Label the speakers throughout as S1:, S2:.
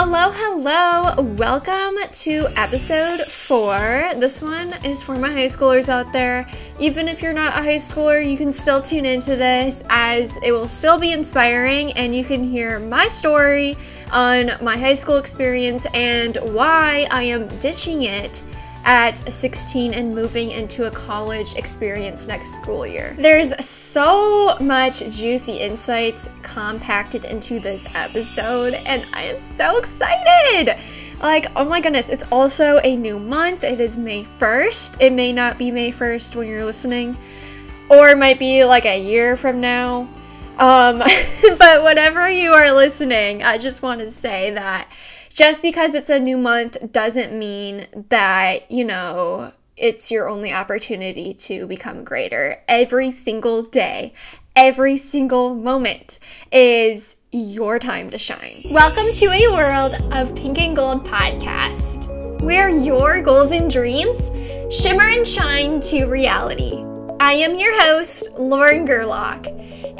S1: Hello, hello. Welcome to episode four. This one is for my high schoolers out there. Even if you're not a high schooler, you can still tune into this as it will still be inspiring and you can hear my story on my high school experience and why I am ditching it at 16 and moving into a college experience next school year. There's so much juicy insights compacted into this episode, and I am so excited! Like, oh my goodness, it's also a new month. It is May 1st. It may not be May 1st when you're listening, or it might be like a year from now. Um, but whenever you are listening, I just want to say that just because it's a new month doesn't mean that, you know, it's your only opportunity to become greater. Every single day, every single moment is your time to shine. Welcome to a world of pink and gold podcast, where your goals and dreams shimmer and shine to reality. I am your host, Lauren Gerlach,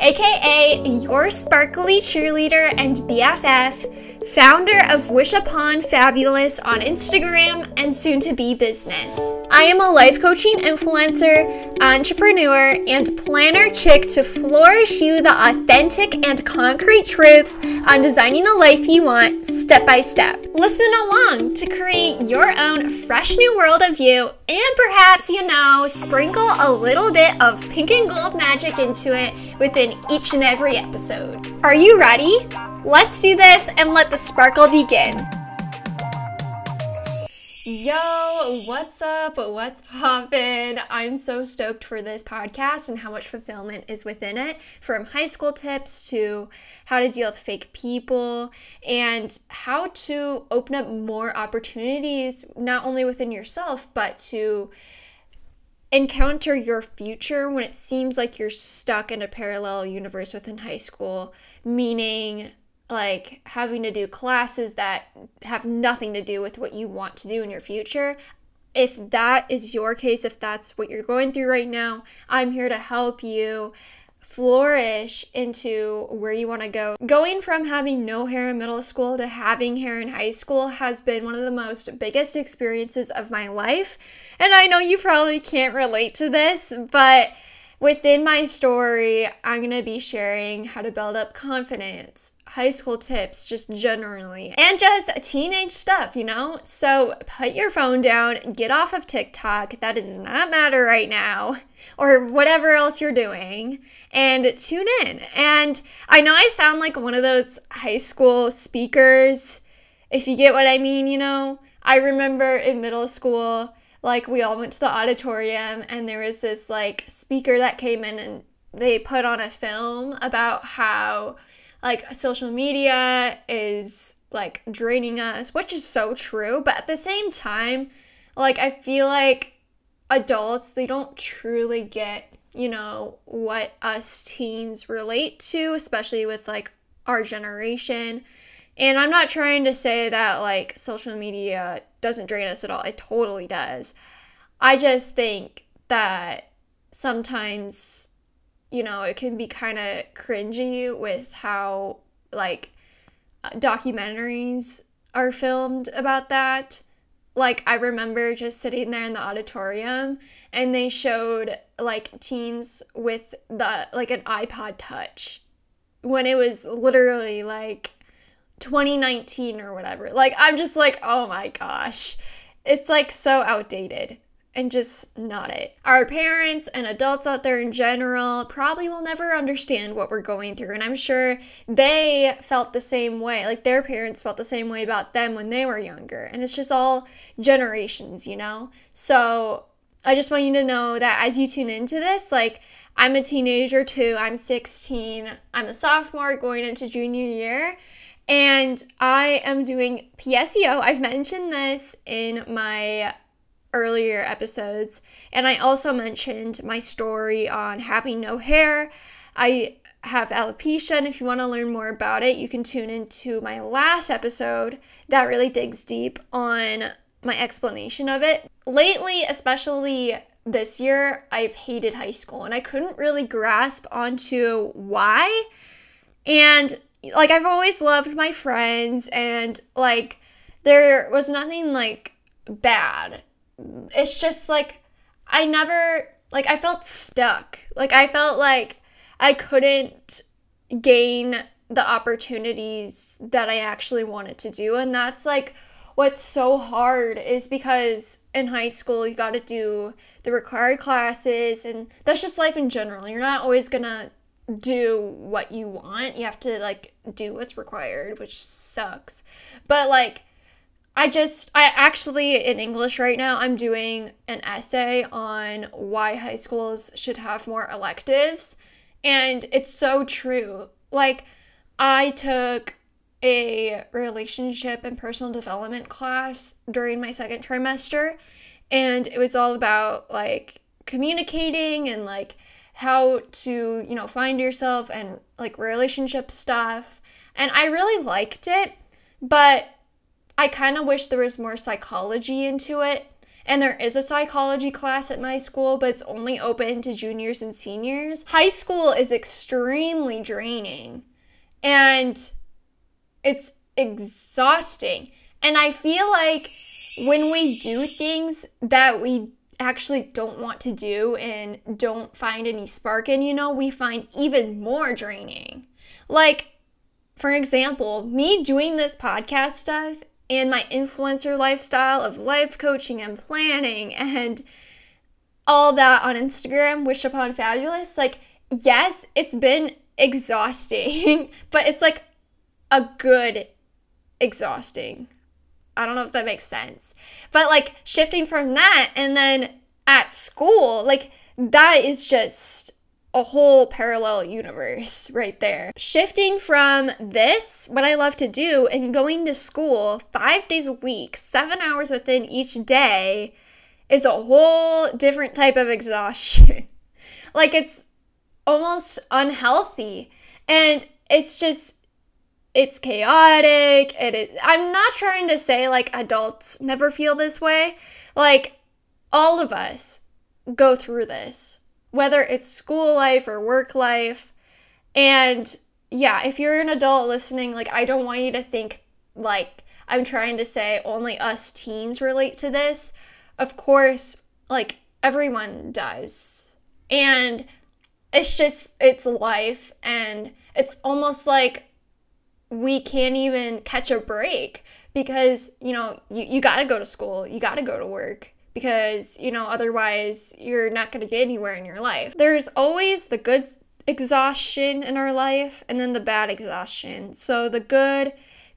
S1: aka your sparkly cheerleader and BFF founder of Wish Upon Fabulous on Instagram and soon to be business. I am a life coaching influencer, entrepreneur, and planner chick to flourish you the authentic and concrete truths on designing the life you want step by step. Listen along to create your own fresh new world of you and perhaps, you know, sprinkle a little bit of pink and gold magic into it within each and every episode. Are you ready? Let's do this and let the sparkle begin. Yo, what's up? What's poppin'? I'm so stoked for this podcast and how much fulfillment is within it from high school tips to how to deal with fake people and how to open up more opportunities, not only within yourself, but to encounter your future when it seems like you're stuck in a parallel universe within high school, meaning like having to do classes that have nothing to do with what you want to do in your future. If that is your case, if that's what you're going through right now, I'm here to help you flourish into where you want to go. Going from having no hair in middle school to having hair in high school has been one of the most biggest experiences of my life. And I know you probably can't relate to this, but Within my story, I'm going to be sharing how to build up confidence, high school tips, just generally, and just teenage stuff, you know? So put your phone down, get off of TikTok. That does not matter right now, or whatever else you're doing, and tune in. And I know I sound like one of those high school speakers, if you get what I mean, you know? I remember in middle school, like we all went to the auditorium and there was this like speaker that came in and they put on a film about how like social media is like draining us, which is so true, but at the same time, like I feel like adults they don't truly get, you know, what us teens relate to, especially with like our generation. And I'm not trying to say that like social media doesn't drain us at all. It totally does. I just think that sometimes, you know, it can be kind of cringy with how, like, uh, documentaries are filmed about that. Like, I remember just sitting there in the auditorium and they showed, like, teens with the, like, an iPod Touch when it was literally, like, 2019 or whatever. Like, I'm just like, oh my gosh. It's like so outdated and just not it. Our parents and adults out there in general probably will never understand what we're going through. And I'm sure they felt the same way. Like their parents felt the same way about them when they were younger. And it's just all generations, you know? So I just want you to know that as you tune into this, like, I'm a teenager too. I'm 16. I'm a sophomore going into junior year. And I am doing PSEO. I've mentioned this in my earlier episodes. And I also mentioned my story on having no hair. I have alopecia, and if you want to learn more about it, you can tune into my last episode that really digs deep on my explanation of it. Lately, especially this year, I've hated high school and I couldn't really grasp onto why. And like I've always loved my friends and like there was nothing like bad. It's just like I never like I felt stuck. Like I felt like I couldn't gain the opportunities that I actually wanted to do and that's like what's so hard is because in high school you got to do the required classes and that's just life in general. You're not always going to do what you want. You have to like do what's required, which sucks. But like I just I actually in English right now I'm doing an essay on why high schools should have more electives and it's so true. Like I took a relationship and personal development class during my second trimester and it was all about like communicating and like how to you know find yourself and like relationship stuff and i really liked it but i kind of wish there was more psychology into it and there is a psychology class at my school but it's only open to juniors and seniors high school is extremely draining and it's exhausting. And I feel like when we do things that we actually don't want to do and don't find any spark in, you know, we find even more draining. Like, for example, me doing this podcast stuff and my influencer lifestyle of life coaching and planning and all that on Instagram, Wish Upon Fabulous, like, yes, it's been exhausting, but it's like a good exhausting. I don't know if that makes sense. But like shifting from that and then at school, like that is just a whole parallel universe right there. Shifting from this, what I love to do, and going to school five days a week, seven hours within each day, is a whole different type of exhaustion. like it's almost unhealthy. And it's just it's chaotic it I'm not trying to say like adults never feel this way. Like all of us go through this, whether it's school life or work life. And yeah, if you're an adult listening, like I don't want you to think like I'm trying to say only us teens relate to this. Of course, like everyone does. And it's just it's life and it's almost like we can't even catch a break because you know you, you got to go to school you got to go to work because you know otherwise you're not going to get anywhere in your life. There's always the good exhaustion in our life and then the bad exhaustion. So the good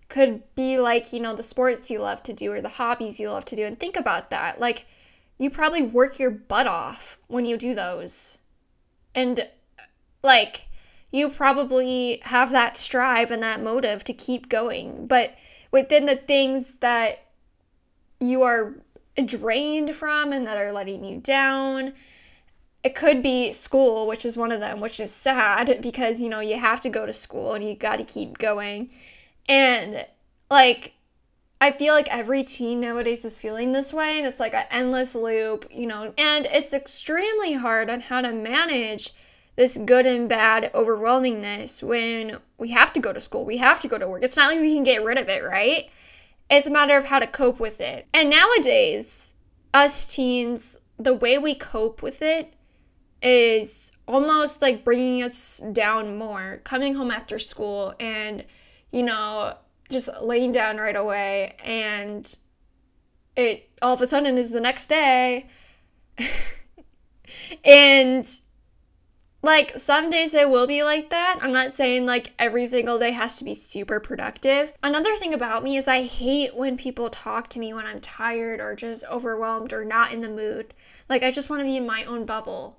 S1: could be like you know the sports you love to do or the hobbies you love to do and think about that. Like you probably work your butt off when you do those. And like you probably have that strive and that motive to keep going. But within the things that you are drained from and that are letting you down, it could be school, which is one of them, which is sad because, you know, you have to go to school and you got to keep going. And like, I feel like every teen nowadays is feeling this way, and it's like an endless loop, you know, and it's extremely hard on how to manage this good and bad overwhelmingness when we have to go to school, we have to go to work. It's not like we can get rid of it, right? It's a matter of how to cope with it. And nowadays, us teens, the way we cope with it is almost like bringing us down more. Coming home after school and, you know, just laying down right away and it all of a sudden is the next day. and like some days it will be like that. I'm not saying like every single day has to be super productive. Another thing about me is I hate when people talk to me when I'm tired or just overwhelmed or not in the mood. Like I just want to be in my own bubble.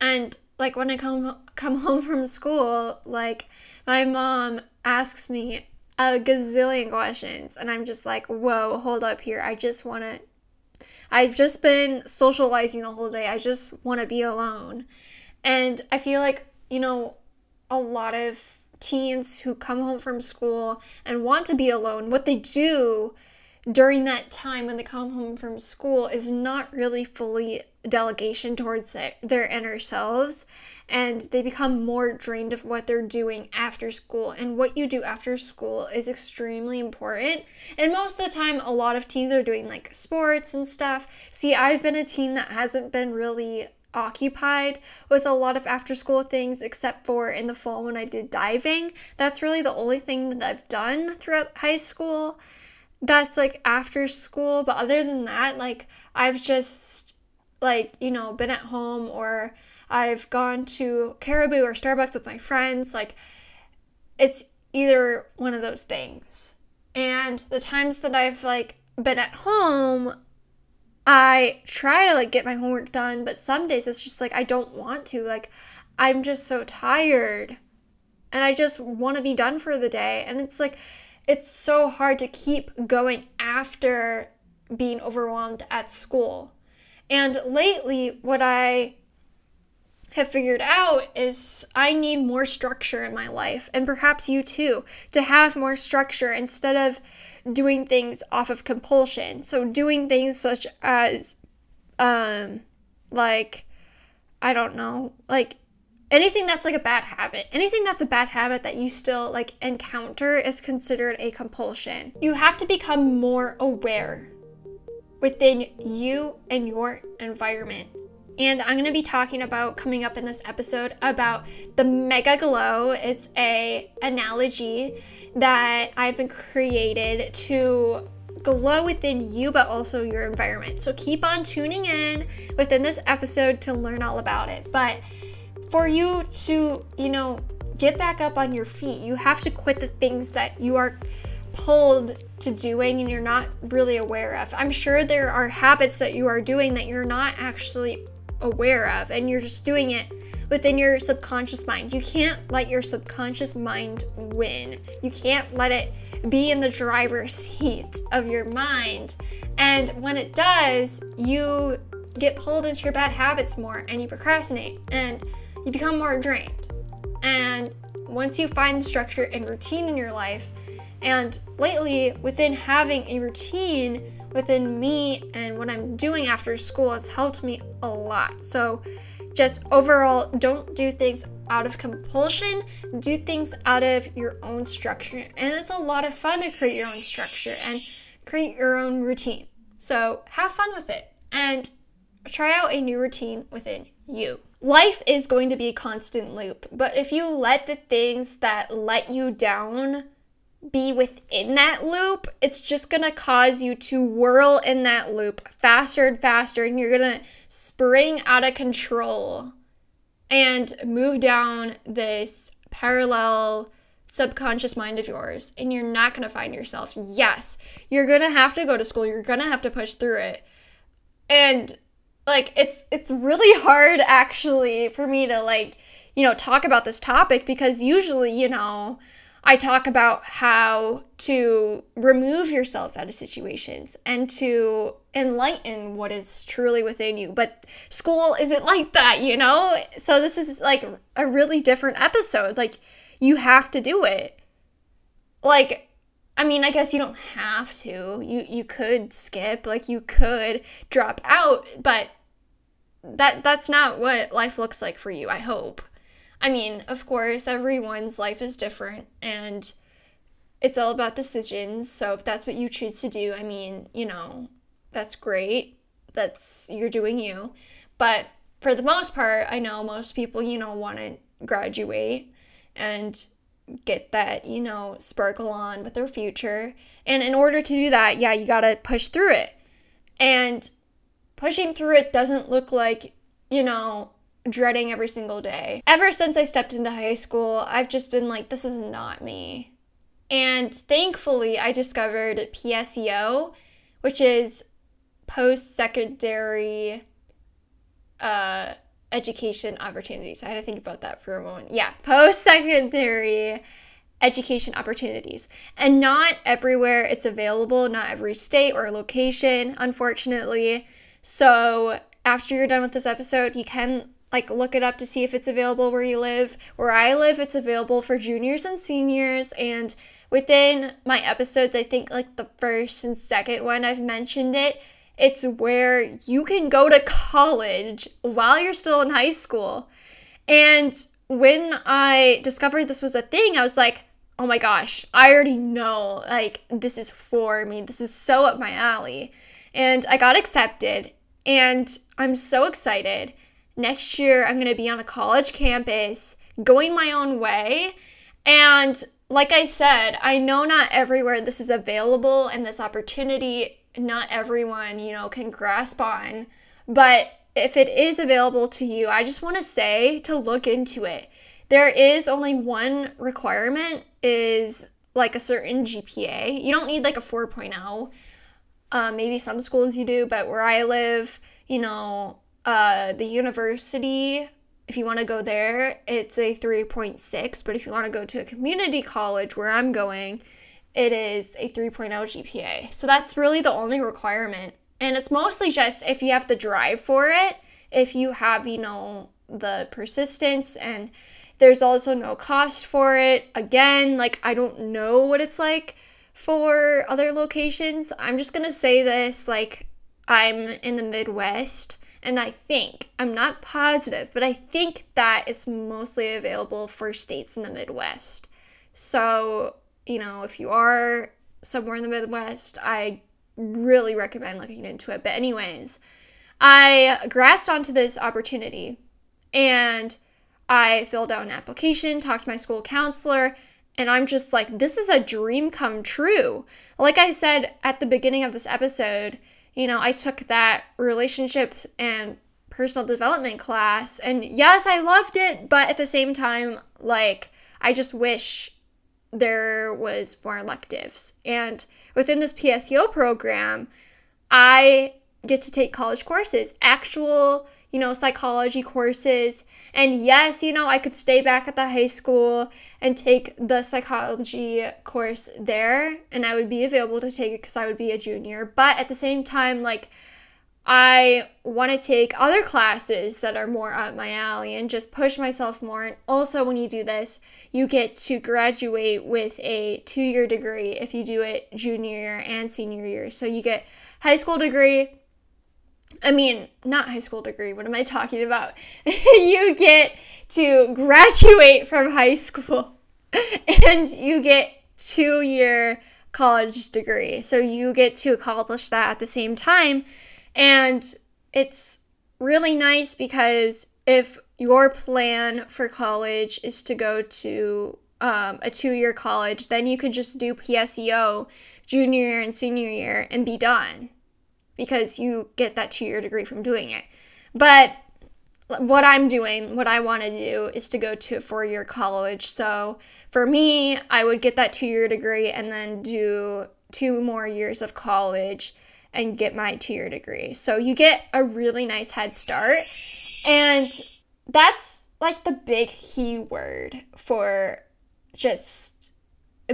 S1: And like when I come come home from school, like my mom asks me a gazillion questions and I'm just like, "Whoa, hold up here. I just want to I've just been socializing the whole day. I just want to be alone." And I feel like, you know, a lot of teens who come home from school and want to be alone, what they do during that time when they come home from school is not really fully delegation towards their, inner selves. And they become more drained of what they're doing after school. And what you do after school is extremely important. And most of the time a lot of teens are doing like sports and stuff. See i've been a teen that hasn't been really occupied with a lot of after school things except for in the fall when i did diving. That's really the only thing that i've done throughout high school that's like after school but other than that like i've just like you know been at home or i've gone to caribou or starbucks with my friends like it's either one of those things. And the times that i've like been at home i try to like get my homework done but some days it's just like i don't want to like i'm just so tired and i just want to be done for the day and it's like it's so hard to keep going after being overwhelmed at school. And lately, what I have figured out is I need more structure in my life, and perhaps you too, to have more structure instead of doing things off of compulsion. So, doing things such as, um, like, I don't know, like anything that's like a bad habit. Anything that's a bad habit that you still like encounter is considered a compulsion. You have to become more aware within you and your environment and i'm going to be talking about coming up in this episode about the mega glow. It's a analogy that i've been created to glow within you but also your environment. So keep on tuning in within this episode to learn all about it. But for you to, you know, get back up on your feet, you have to quit the things that you are pulled to doing and you're not really aware of. I'm sure there are habits that you are doing that you're not actually aware of and you're just doing it within your subconscious mind. You can't let your subconscious mind win. You can't let it be in the driver's seat of your mind. And when it does, you get pulled into your bad habits more and you procrastinate. And you become more drained. And once you find structure and routine in your life, and lately, within having a routine within me and what I'm doing after school has helped me a lot. So, just overall, don't do things out of compulsion, do things out of your own structure. And it's a lot of fun to create your own structure and create your own routine. So, have fun with it and try out a new routine within you life is going to be a constant loop, but if you let the things that let you down be within that loop, it's just gonna cause you to whirl in that loop faster and faster, and you're gonna spring out of control and move down this parallel subconscious mind of yours, and you're not gonna find yourself. Yes, you're gonna have to go to school, you're gonna have to push through it. And like it's it's really hard actually for me to like you know talk about this topic because usually you know I talk about how to remove yourself out of situations and to enlighten what is truly within you. But school isn't like that, you know? So this is like a really different episode. Like, you have to do it. Like, I mean, I guess you don't have to. You you could skip, like you could drop out, but that that's not what life looks like for you, I hope. I mean, of course, everyone's life is different and it's all about decisions. So if that's what you choose to do, I mean, you know, that's great. That's you're doing you. But for the most part, I know most people, you know, want to graduate and get that, you know, sparkle on with their future. And in order to do that, yeah, you got to push through it. And pushing through it doesn't look like, you know, dreading every single day. Ever since I stepped into high school, I've just been like, this is not me. And thankfully, I discovered PSEO, which is post secondary uh, education opportunities. I had to think about that for a moment. Yeah, post secondary education opportunities. And not everywhere it's available, not every state or location, unfortunately. So after you're done with this episode, you can like look it up to see if it's available where you live. Where I live, it's available for juniors and seniors and within my episodes, I think like the first and second one, I've mentioned it. It's where you can go to college while you're still in high school. And when I discovered this was a thing, I was like, oh my gosh, I already know, like, this is for me. This is so up my alley. And I got accepted, and I'm so excited. Next year, I'm going to be on a college campus, going my own way. And like I said, I know not everywhere this is available and this opportunity, not everyone, you know, can grasp on. But if it is available to you, I just want to say to look into it. There is only one requirement is like a certain GPA. You don't need like a 4.0. Uh, maybe some schools you do, but where I live, you know, uh, the university, if you want to go there, it's a 3.6. But if you want to go to a community college where I'm going, it is a 3.0 GPA. So that's really the only requirement. And it's mostly just if you have the drive for it, if you have, you know, the persistence and there's also no cost for it. Again, like I don't know what it's like for other locations. I'm just going to say this like I'm in the Midwest and I think, I'm not positive, but I think that it's mostly available for states in the Midwest. So, you know, if you are somewhere in the Midwest, I really recommend looking into it. But, anyways, I grasped onto this opportunity and I filled out an application, talked to my school counselor, and I'm just like, this is a dream come true. Like I said at the beginning of this episode, you know, I took that relationship and personal development class, and yes, I loved it, but at the same time, like, I just wish there was more electives. And within this PSEO program, I get to take college courses, actual, you know, psychology courses. And yes, you know, I could stay back at the high school and take the psychology course there, and I would be available to take it because I would be a junior. But at the same time, like, I want to take other classes that are more up my alley and just push myself more. And also, when you do this, you get to graduate with a two year degree if you do it junior year and senior year. So you get high school degree, I mean, not high school degree. What am I talking about? you get to graduate from high school and you get 2 year college degree. So you get to accomplish that at the same time and it's really nice because if your plan for college is to go to um, a two year college, then you could just do PSEO junior year and senior year and be done because you get that two year degree from doing it. But what I'm doing, what I want to do is to go to a four year college. So for me, I would get that two year degree and then do two more years of college and get my two year degree. So you get a really nice head start. And that's like the big key word for just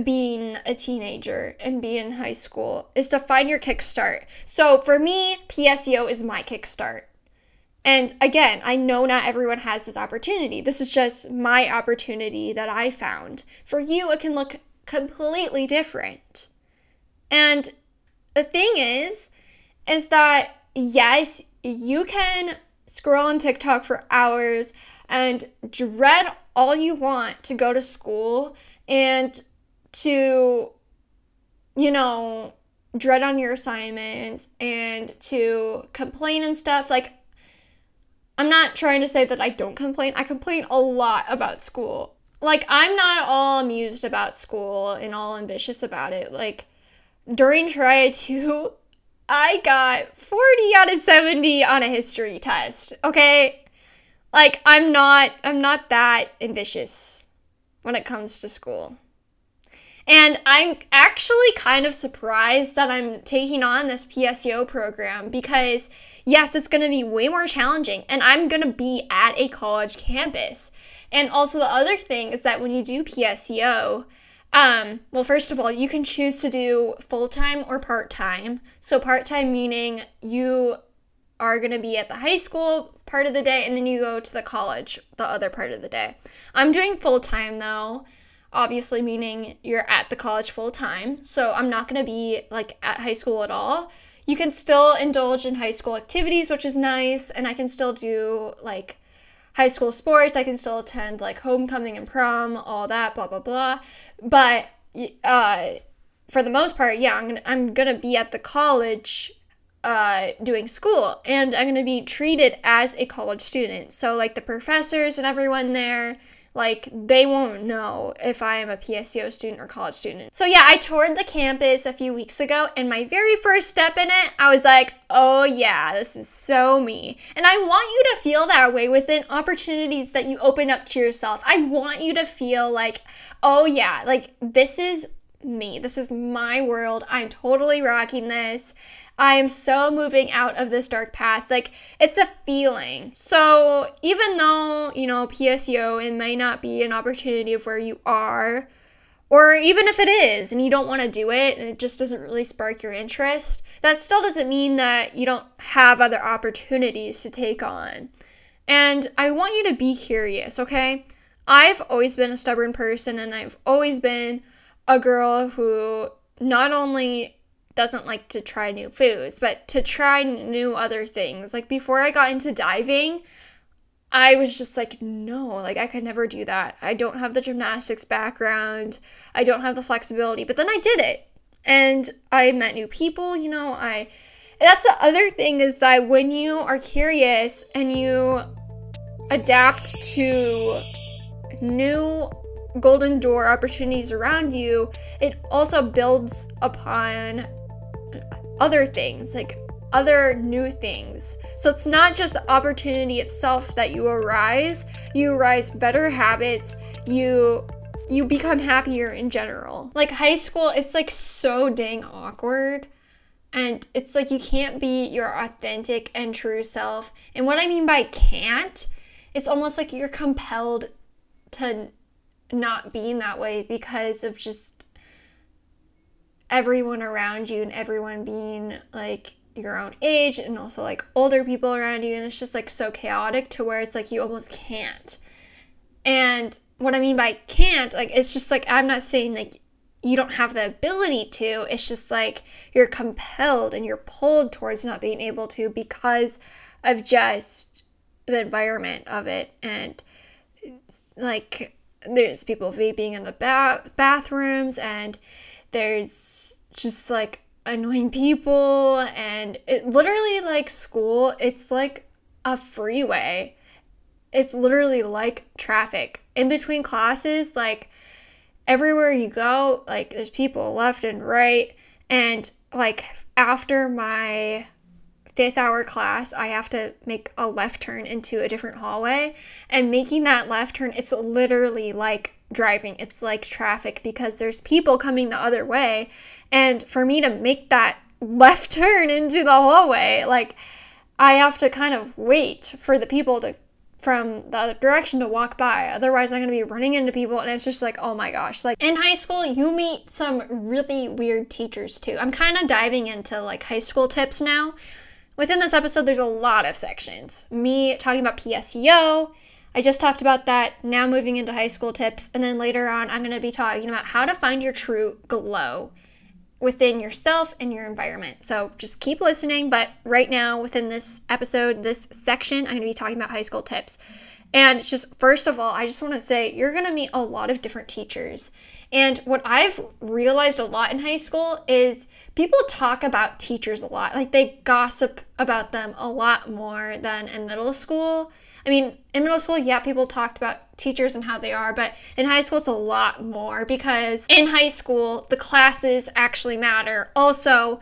S1: being a teenager and being in high school is to find your kickstart. So for me, PSEO is my kickstart. And again, I know not everyone has this opportunity. This is just my opportunity that I found. For you, it can look completely different. And the thing is, is that yes, you can scroll on TikTok for hours and dread all you want to go to school and to, you know, dread on your assignments and to complain and stuff. Like, I'm not trying to say that I don't complain. I complain a lot about school. Like, I'm not all amused about school and all ambitious about it. Like, during Tri 2, I got 40 out of 70 on a history test, okay? Like, I'm not, I'm not that ambitious when it comes to school. And I'm actually kind of surprised that I'm taking on this PSEO program because, yes, it's going to be way more challenging and I'm going to be at a college campus. And also, the other thing is that when you do PSEO, um, well, first of all, you can choose to do full time or part time. So, part time meaning you are going to be at the high school part of the day and then you go to the college the other part of the day. I'm doing full time though. Obviously meaning you're at the college full time. So I'm not going to be like at high school at all. You can still indulge in high school activities, which is nice, and I can still do like high school sports. I can still attend like homecoming and prom, all that, blah blah blah. But uh, for the most part, yeah, I'm gonna be at the college uh, doing school, and I'm gonna be treated as a college student. So like the professors and everyone there like they won't know if I am a PSEO student or college student. So yeah, I toured the campus a few weeks ago and my very first step in it, I was like, "Oh yeah, this is so me." And I want you to feel that way within opportunities that you open up to yourself. I want you to feel like, "Oh yeah, like this is me. This is my world. I'm totally rocking this." I am so moving out of this dark path. Like, it's a feeling. So, even though, you know, PSEO, it may not be an opportunity of where you are, or even if it is and you don't want to do it and it just doesn't really spark your interest, that still doesn't mean that you don't have other opportunities to take on. And I want you to be curious, okay? I've always been a stubborn person and I've always been a girl who not only doesn't like to try new foods, but to try new other things. Like before I got into diving, I was just like, no, like I could never do that. I don't have the gymnastics background. I don't have the flexibility. But then I did it. And I met new people, you know, I that's the other thing is that when you are curious and you adapt to new golden door opportunities around you, it also builds upon other things, like other new things. So it's not just the opportunity itself that you arise, you arise better habits, you you become happier in general. Like high school, it's like so dang awkward. And it's like you can't be your authentic and true self. And what I mean by can't, it's almost like you're compelled to not being that way because of just everyone around you and everyone being like your own age and also like older people around you and it's just like so chaotic to where it's like you almost can't. And what I mean by can't, like it's just like I'm not saying like you don't have the ability to. It's just like you're compelled and you're pulled towards not being able to because of just the environment of it and like there's people vaping in the ba- bathrooms and there's just like annoying people and it literally like school it's like a freeway. It's literally like traffic. In between classes like everywhere you go like there's people left and right. And like after my fifth hour class i have to make a left turn into a different hallway. And making that left turn it's literally like driving. It's like traffic because there's people coming the other way. And for me to make that left turn into the hallway, like I have to kind of wait for the people to from the other direction to walk by. Otherwise, I'm going to be running into people and it's just like, oh my gosh. Like in high school, you meet some really weird teachers too. I'm kind of diving into like high school tips now. Within this episode, there's a lot of sections. Me talking about PSEO, I just talked about that. Now moving into high school tips. And then later on, I'm going to be talking about how to find your true glow within yourself and your environment. So just keep listening. But right now, within this episode, this section, I'm going to be talking about high school tips. And just first of all, I just want to say you're going to meet a lot of different teachers. And what I've realized a lot in high school is people talk about teachers a lot. Like they gossip about them a lot more than in middle school. I mean, in middle school, yeah, people talked about teachers and how they are, but in high school, it's a lot more because in high school, the classes actually matter. Also,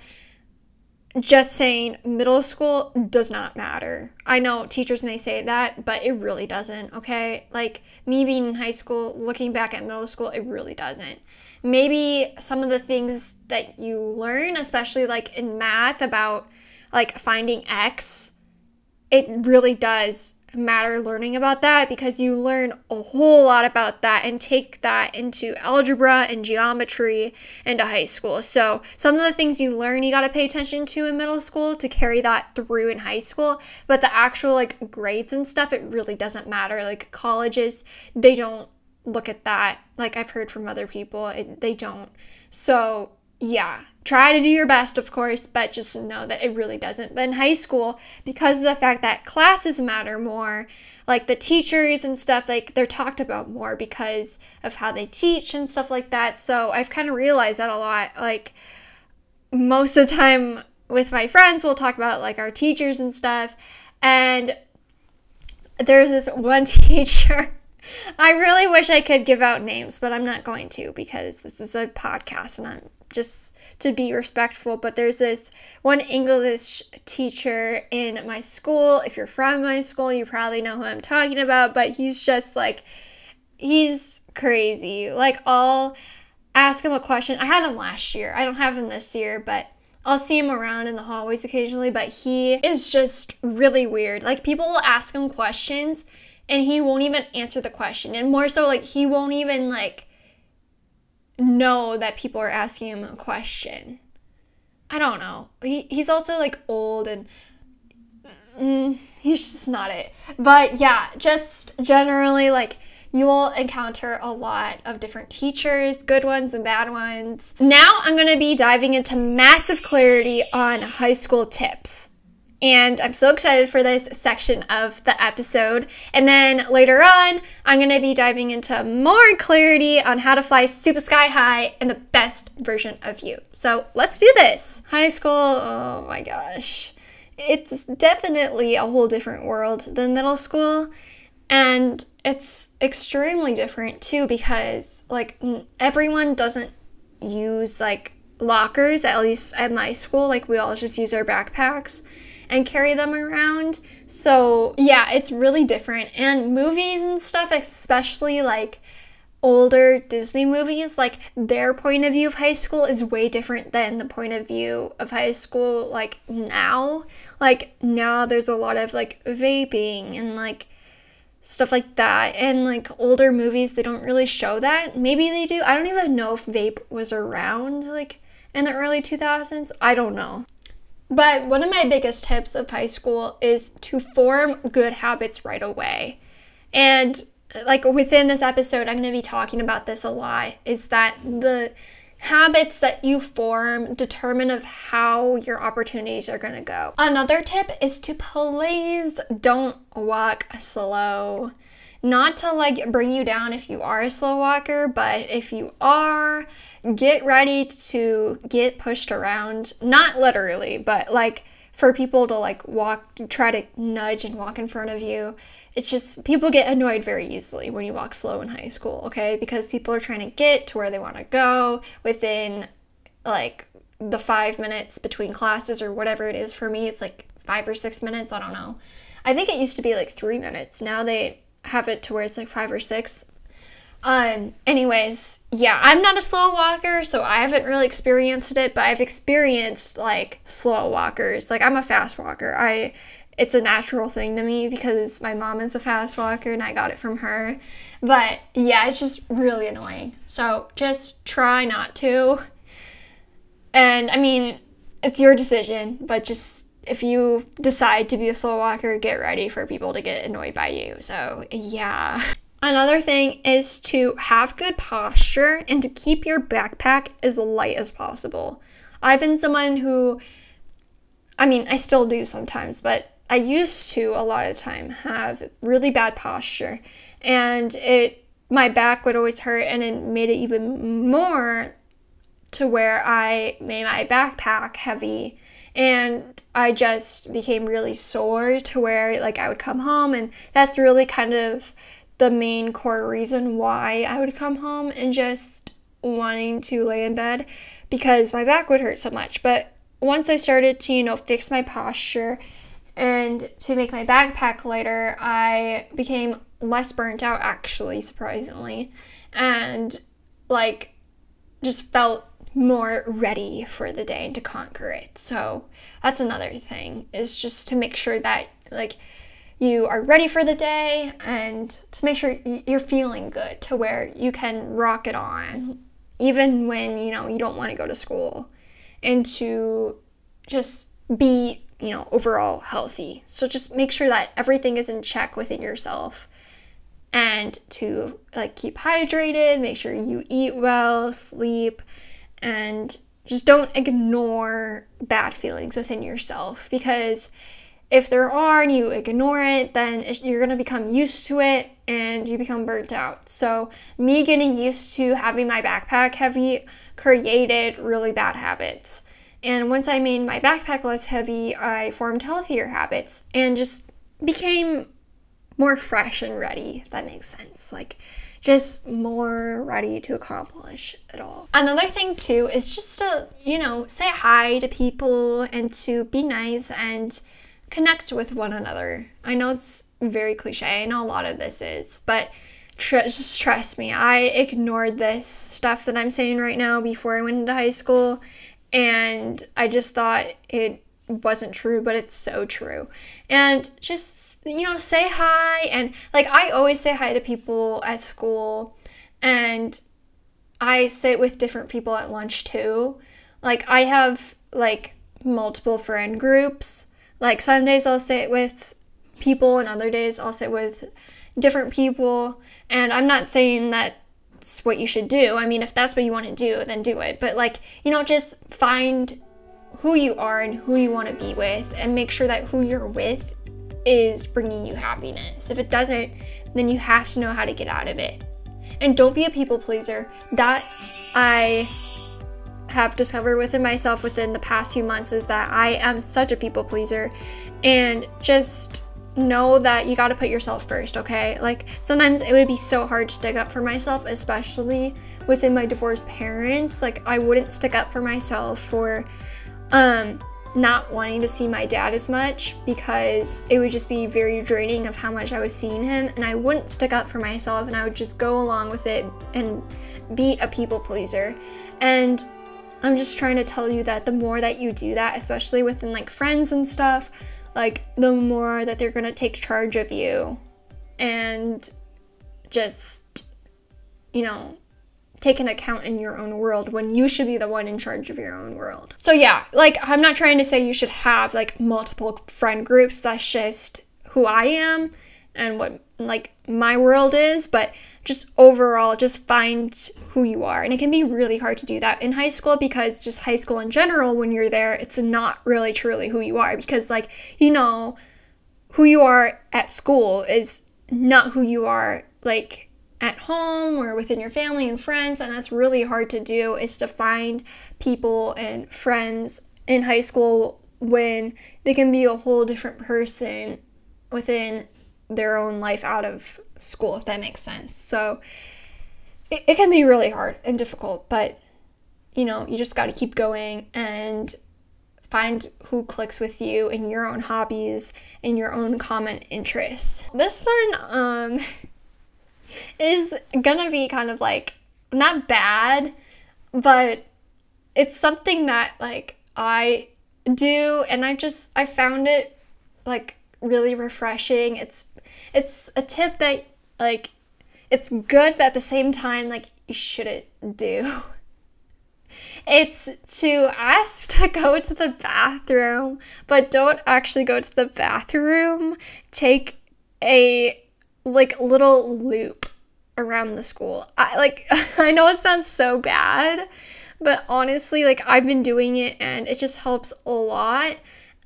S1: just saying middle school does not matter. I know teachers may say that, but it really doesn't, okay? Like me being in high school, looking back at middle school, it really doesn't. Maybe some of the things that you learn, especially like in math about like finding x, it really does matter learning about that because you learn a whole lot about that and take that into algebra and geometry into high school. So, some of the things you learn you got to pay attention to in middle school to carry that through in high school, but the actual like grades and stuff it really doesn't matter. Like colleges, they don't look at that. Like I've heard from other people, it, they don't. So, yeah, try to do your best, of course, but just know that it really doesn't. But in high school, because of the fact that classes matter more, like the teachers and stuff, like they're talked about more because of how they teach and stuff like that. So I've kind of realized that a lot. Like most of the time with my friends, we'll talk about like our teachers and stuff. And there's this one teacher. I really wish I could give out names, but I'm not going to because this is a podcast and I'm just to be respectful. But there's this one English teacher in my school. If you're from my school, you probably know who I'm talking about, but he's just like, he's crazy. Like, I'll ask him a question. I had him last year, I don't have him this year, but I'll see him around in the hallways occasionally, but he is just really weird. Like, people will ask him questions and he won't even answer the question. And more so, like, he won't even, like, know that people are asking him a question. I don't know. He, he's also, like, old and mm, he's just not it. But yeah, just generally, like, you will encounter a lot of different teachers, good ones and bad ones. Now I'm going to be diving into massive clarity on high school tips. And I'm so excited for this section of the episode. And then later on, I'm going to be diving into more clarity on how to fly super sky high and the best version of you. So let's do this. High school, oh my gosh. It's definitely a whole different world than middle school. And it's extremely different too because like everyone doesn't use like lockers at least at my school like we all just use our backpacks and carry them around so yeah it's really different and movies and stuff especially like older disney movies like their point of view of high school is way different than the point of view of high school like now like now there's a lot of like vaping and like stuff like that. And like older movies, they don't really show that. Maybe they do. I don't even know if vape was around like in the early 2000s. I don't know. But one of my biggest tips of high school is to form good habits right away. And like within this episode, I'm going to be talking about this a lot is that the habits that you form determine of how your opportunities are going to go. Another tip is to please don't walk slow. Not to like bring you down if you are a slow walker, but if you are, get ready to get pushed around. Not literally, but like for people to like walk, try to nudge and walk in front of you. It's just people get annoyed very easily when you walk slow in high school, okay? Because people are trying to get to where they want to go within like the five minutes between classes or whatever it is. For me, it's like five or six minutes. I don't know. I think it used to be like three minutes. Now they have it to where it's like five or six. Um, anyways, yeah, I'm not a slow walker, so I haven't really experienced it, but I've experienced like slow walkers. Like I'm a fast walker. I it's a natural thing to me because my mom is a fast walker and I got it from her. But yeah, it's just really annoying. So just try not to. And I mean, it's your decision, but just if you decide to be a slow walker, get ready for people to get annoyed by you. So, yeah. Another thing is to have good posture and to keep your backpack as light as possible. I've been someone who, I mean, I still do sometimes, but I used to a lot of time have really bad posture, and it my back would always hurt, and it made it even more to where I made my backpack heavy and I just became really sore to where like I would come home and that's really kind of the main core reason why I would come home and just wanting to lay in bed because my back would hurt so much. But once I started to, you know, fix my posture and to make my backpack lighter, I became less burnt out actually, surprisingly. And like just felt more ready for the day and to conquer it. So that's another thing is just to make sure that like you are ready for the day and to make sure you're feeling good to where you can rock it on even when you know you don't want to go to school and to just be you know overall healthy so just make sure that everything is in check within yourself and to like keep hydrated, make sure you eat well, sleep, and just don't ignore bad feelings within yourself because if there are and you ignore it, then you're going to become used to it and you become burnt out. So, me getting used to having my backpack heavy created really bad habits. And once I made my backpack less heavy, I formed healthier habits and just became more fresh and ready, that makes sense. Like, just more ready to accomplish it all. Another thing, too, is just to, you know, say hi to people and to be nice and connect with one another. I know it's very cliche, I know a lot of this is, but tr- just trust me, I ignored this stuff that I'm saying right now before I went into high school, and I just thought it wasn't true, but it's so true. And just, you know, say hi. And like, I always say hi to people at school, and I sit with different people at lunch too. Like, I have like multiple friend groups like some days I'll sit with people and other days I'll sit with different people. And I'm not saying that's what you should do. I mean, if that's what you want to do, then do it. But like, you know, just find who you are and who you want to be with and make sure that who you're with is bringing you happiness. If it doesn't, then you have to know how to get out of it. And don't be a people pleaser. That I have discovered within myself within the past few months is that I am such a people pleaser and just know that you got to put yourself first, okay? Like sometimes it would be so hard to stick up for myself, especially within my divorced parents. Like I wouldn't stick up for myself for um not wanting to see my dad as much because it would just be very draining of how much I was seeing him and I wouldn't stick up for myself and I would just go along with it and be a people pleaser. And I'm just trying to tell you that the more that you do that, especially within like friends and stuff, like the more that they're gonna take charge of you and just, you know, take an account in your own world when you should be the one in charge of your own world. So, yeah, like I'm not trying to say you should have like multiple friend groups, that's just who I am and what like my world is, but just overall just find who you are. And it can be really hard to do that in high school because just high school in general when you're there, it's not really truly who you are because like, you know, who you are at school is not who you are like at home or within your family and friends and that's really hard to do is to find people and friends in high school when they can be a whole different person within their own life out of school, if that makes sense. So it, it can be really hard and difficult, but you know, you just got to keep going and find who clicks with you in your own hobbies and your own common interests. This one um is gonna be kind of like not bad, but it's something that like I do and I just I found it like really refreshing. It's it's a tip that like it's good but at the same time like you shouldn't do. It's to ask to go to the bathroom, but don't actually go to the bathroom. Take a like little loop around the school. I like I know it sounds so bad, but honestly like I've been doing it and it just helps a lot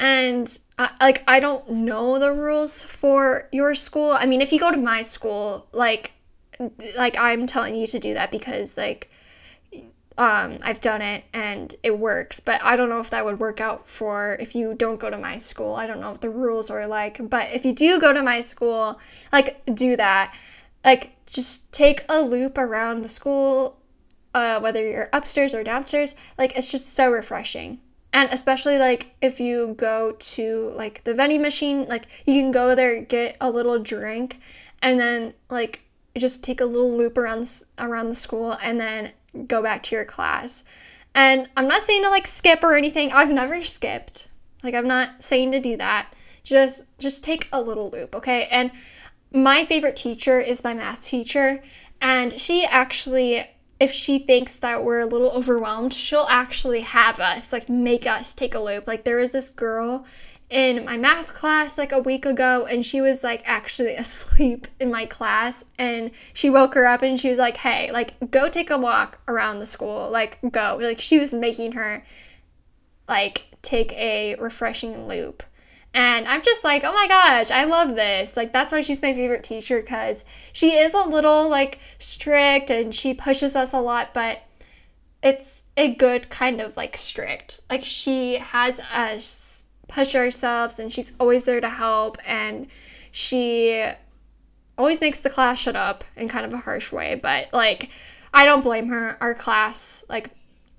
S1: and I, like I don't know the rules for your school. I mean, if you go to my school, like like I'm telling you to do that because like um I've done it and it works, but I don't know if that would work out for if you don't go to my school. I don't know what the rules are like, but if you do go to my school, like do that. Like just take a loop around the school uh, whether you're upstairs or downstairs, like it's just so refreshing and especially like if you go to like the vending machine like you can go there get a little drink and then like just take a little loop around the, around the school and then go back to your class. And i'm not saying to like skip or anything. I've never skipped. Like i'm not saying to do that. Just just take a little loop okay? And my favorite teacher is my math teacher. And she actually if she thinks that we're a little overwhelmed, she'll actually have us, like, make us take a loop. Like, there was this girl in my math class like a week ago and she was like actually asleep in my class and she woke her up and she was like hey like go take a walk around the school like go. Like she was making her like take a refreshing loop. And i'm just like oh my gosh i love this. Like that's why she's my favorite teacher because she is a little like strict and she pushes us a lot but it's a good kind of like strict. Like she has us push ourselves and she's always there to help and she always makes the class shut up in kind of a harsh way but like i don't blame her. Our class like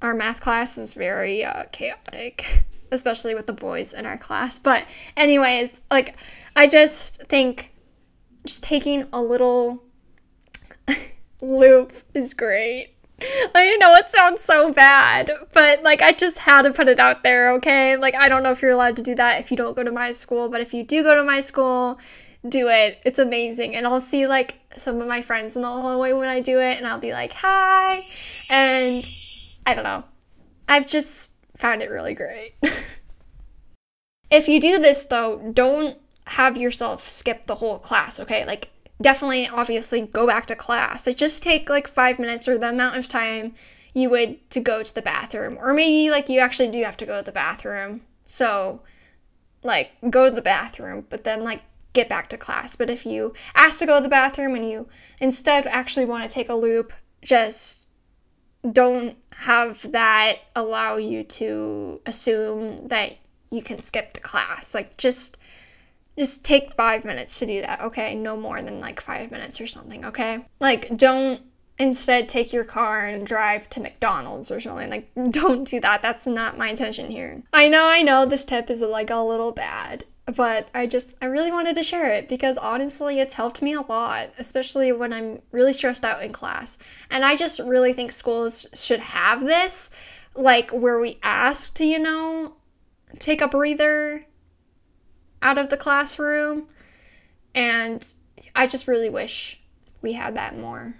S1: our math class is very uh, chaotic especially with the boys in our class but anyways like i just think just taking a little loop is great I know it sounds so bad, but like I just had to put it out there, okay? Like I don't know if you're allowed to do that if you don't go to my school, but if you do go to my school, do it. It's amazing. And I'll see like some of my friends in the hallway when I do it and I'll be like, "Hi." And I don't know. I've just found it really great. if you do this though, don't have yourself skip the whole class, okay? Like definitely obviously go back to class. Like just take like five minutes or the amount of time you would to go to the bathroom. Or maybe like you actually do have to go to the bathroom. So like go to the bathroom, but then like get back to class. But if you ask to go to the bathroom and you instead actually want to take a loop, just don't have that allow you to assume that you can skip the class. Like just just take five minutes to do that, okay? No more than like five minutes or something, okay? Like, don't instead take your car and drive to McDonald's or something. Like, don't do that. That's not my intention here. I know, I know this tip is like a little bad, but I just, I really wanted to share it because honestly, it's helped me a lot, especially when I'm really stressed out in class. And I just really think schools should have this, like, where we ask to, you know, take a breather out of the classroom. And I just really wish we had that more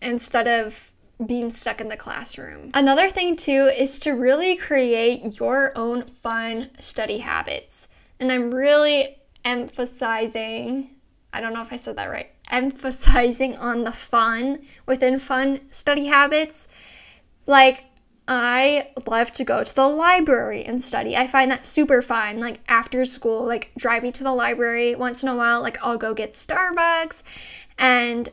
S1: instead of being stuck in the classroom. Another thing, too, is to really create your own fun study habits. And I'm really emphasizing, I don't know if I said that right, emphasizing on the fun within fun study habits. Like, I love to go to the library and study. I find that super fun. Like after school, like driving to the library once in a while, like I'll go get Starbucks. And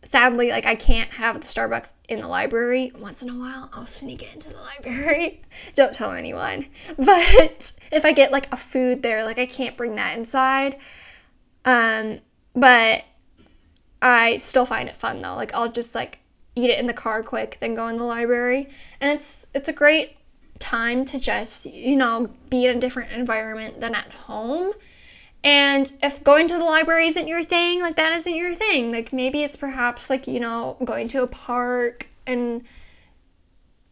S1: sadly, like I can't have the Starbucks in the library. Once in a while, I'll sneak it into the library. Don't tell anyone. But if I get like a food there, like I can't bring that inside. Um, but I still find it fun though. Like I'll just like eat it in the car quick, then go in the library. And it's it's a great time to just, you know, be in a different environment than at home. And if going to the library isn't your thing, like that isn't your thing. Like maybe it's perhaps like, you know, going to a park and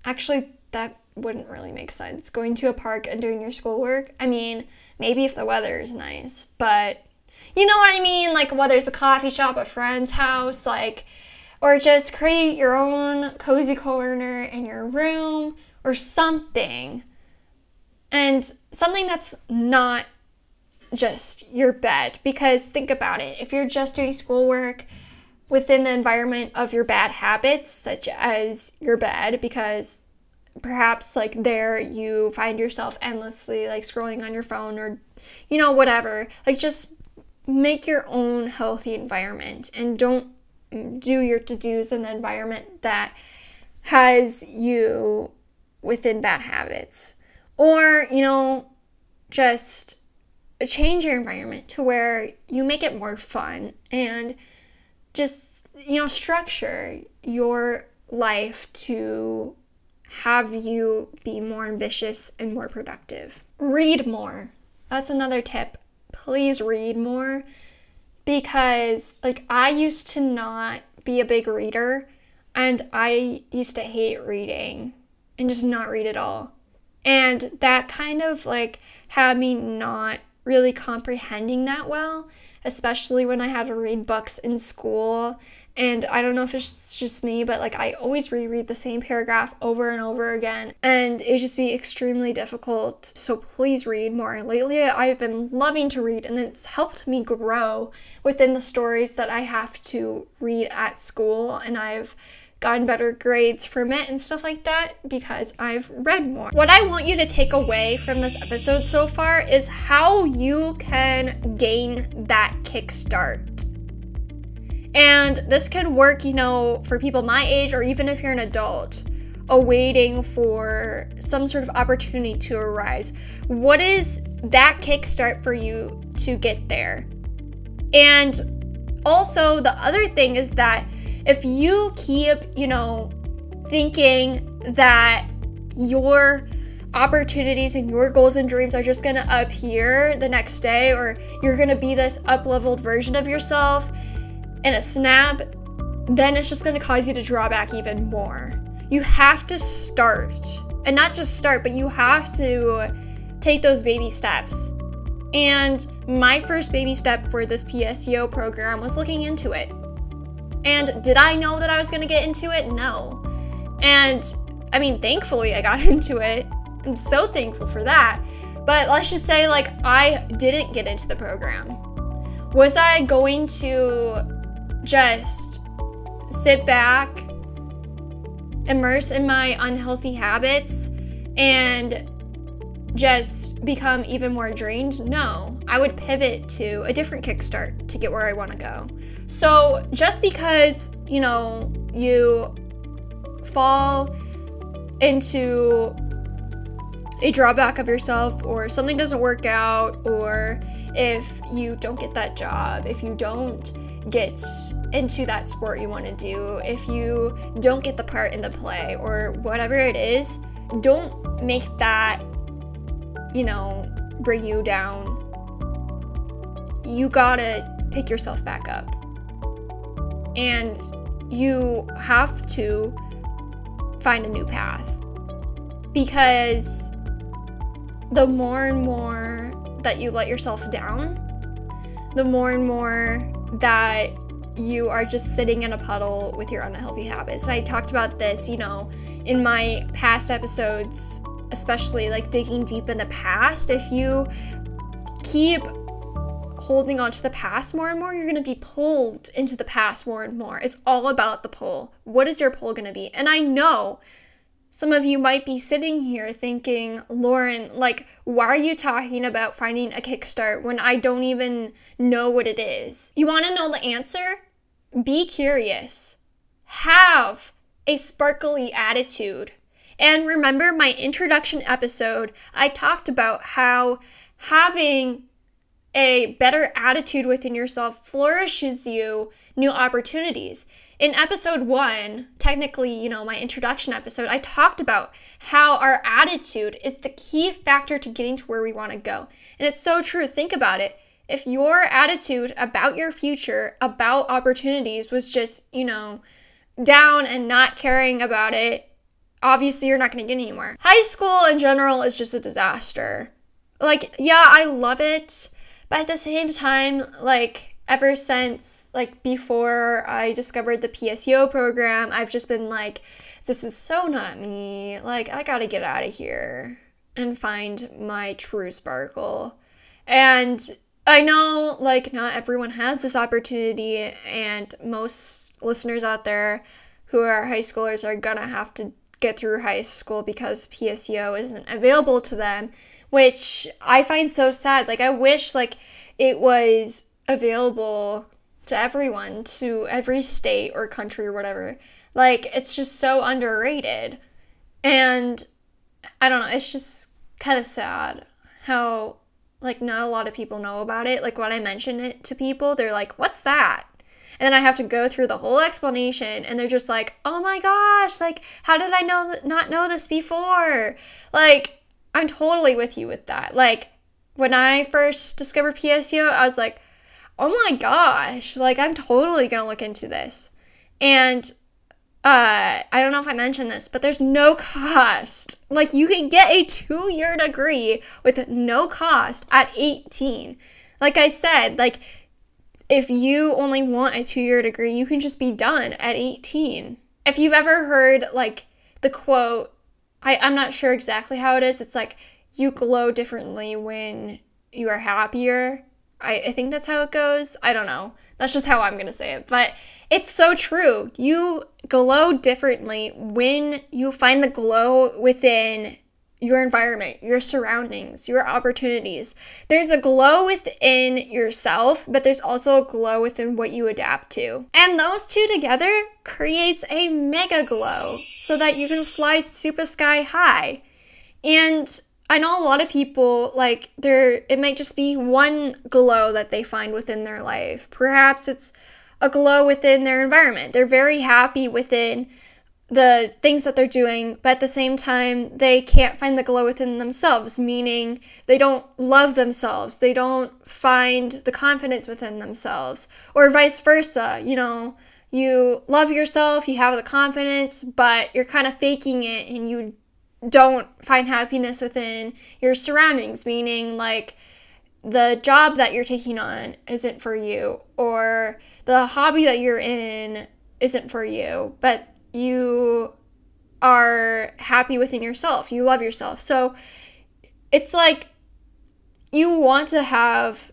S1: actually that wouldn't really make sense. Going to a park and doing your schoolwork. I mean, maybe if the weather is nice, but you know what I mean? Like whether it's a coffee shop, a friend's house, like or just create your own cozy corner in your room or something. And something that's not just your bed. Because think about it if you're just doing schoolwork within the environment of your bad habits, such as your bed, because perhaps like there you find yourself endlessly like scrolling on your phone or you know whatever like just make your own healthy environment and don't do your to dos in the environment that has you within bad habits. Or, you know, just change your environment to where you make it more fun and just, you know, structure your life to have you be more ambitious and more productive. Read more. That's another tip. Please read more because like I used to not be a big reader and I used to hate reading and just not read at all. And that kind of like had me not really comprehending that well, especially when I had to read books in school. And I don't know if it's just me, but like I always reread the same paragraph over and over again, and it would just be extremely difficult. So please read more. Lately, I've been loving to read, and it's helped me grow within the stories that I have to read at school, and I've gotten better grades from it and stuff like that because I've read more. What I want you to take away from this episode so far is how you can gain that kickstart. And this can work, you know, for people my age or even if you're an adult awaiting for some sort of opportunity to arise. What is that kickstart for you to get there? And also, the other thing is that if you keep, you know, thinking that your opportunities and your goals and dreams are just gonna appear the next day, or you're gonna be this up leveled version of yourself in a snap, then it's just gonna cause you to draw back even more. You have to start, and not just start, but you have to take those baby steps. And my first baby step for this PSEO program was looking into it. And did I know that I was going to get into it? No. And I mean, thankfully, I got into it. I'm so thankful for that. But let's just say, like, I didn't get into the program. Was I going to just sit back, immerse in my unhealthy habits, and just become even more drained? No. I would pivot to a different kickstart to get where I want to go. So just because, you know, you fall into a drawback of yourself or something doesn't work out or if you don't get that job, if you don't get into that sport you want to do, if you don't get the part in the play or whatever it is, don't make that, you know, bring you down. You gotta pick yourself back up. And you have to find a new path. Because the more and more that you let yourself down, the more and more that you are just sitting in a puddle with your unhealthy habits. And I talked about this, you know, in my past episodes, especially like digging deep in the past. If you keep holding on to the past more and more, you're going to be pulled into the past more and more. It's all about the pull. What is your pull going to be? And I know some of you might be sitting here thinking, Lauren, like, why are you talking about finding a kickstart when I don't even know what it is? You want to know the answer? Be curious. Have a sparkly attitude. And remember my introduction episode, I talked about how having a better attitude within yourself flourishes you new opportunities. In episode one, technically, you know, my introduction episode, I talked about how our attitude is the key factor to getting to where we want to go. And it's so true. Think about it. If your attitude about your future, about opportunities was just, you know, down and not caring about it, obviously you're not going to get anywhere. High school in general is just a disaster. Like, yeah, I love it but at the same time, like ever since like before I discovered the PSEO program, I've just been like, this is so not me. Like I gotta get out of here and find my true sparkle. And I know like not everyone has this opportunity and most listeners out there who are high schoolers are gonna have to get through high school because PSEO isn't available to them which I find so sad. Like I wish like it was available to everyone, to every state or country or whatever. Like it's just so underrated. And I don't know, it's just kind of sad how like not a lot of people know about it. Like when I mention it to people, they're like, "What's that?" And then I have to go through the whole explanation and they're just like, "Oh my gosh, like how did I know not know this before?" Like I'm totally with you with that. Like when I first discovered PSEO, I was like, oh my gosh, like I'm totally gonna look into this. And uh, I don't know if I mentioned this, but there's no cost. Like, you can get a two year degree with no cost at 18. Like I said, like, if you only want a two year degree, you can just be done at 18. If you've ever heard, like, the quote, I, I'm not sure exactly how it is, it's like, you glow differently when you are happier. I, I think that's how it goes. I don't know. That's just how I'm going to say it. But it's so true. You glow differently when you find the glow within your environment, your surroundings, your opportunities. There's a glow within yourself, but there's also a glow within what you adapt to. And those two together creates a mega glow so that you can fly super sky high. And I know a lot of people like there it might just be one glow that they find within their life. Perhaps it's a glow within their environment. They're very happy within the things that they're doing, but at the same time, they can't find the glow within themselves, meaning they don't love themselves. They don't find the confidence within themselves, or vice versa. You know, you love yourself, you have the confidence, but you're kind of faking it and you don't find happiness within your surroundings, meaning like the job that you're taking on isn't for you, or the hobby that you're in isn't for you, but you are happy within yourself. You love yourself. So it's like you want to have